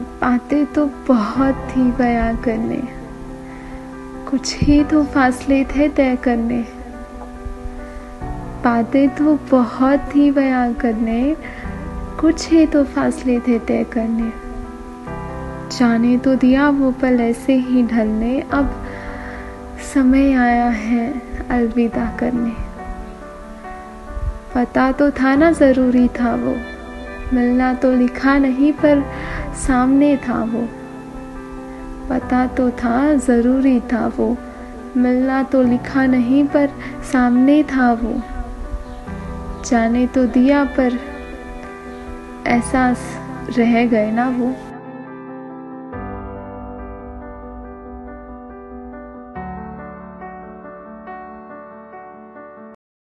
बातें तो बहुत थी बयां करने। कुछ ही तो फासले थे तय करने। बातें तो बहुत थी बयां करने। कुछ ही तो फासले थे तय करने। जाने तो दिया वो पल ऐसे ही ढलने। अब समय आया है अलविदा करने। पता तो था ना ज़रूरी था वो। मिलना तो लिखा नहीं पर सामने था वो। पता तो था, ज़रूरी था वो। मिलना तो लिखा नहीं, पर सामने था वो। जाने तो दिया, पर एहसास रह गए ना वो।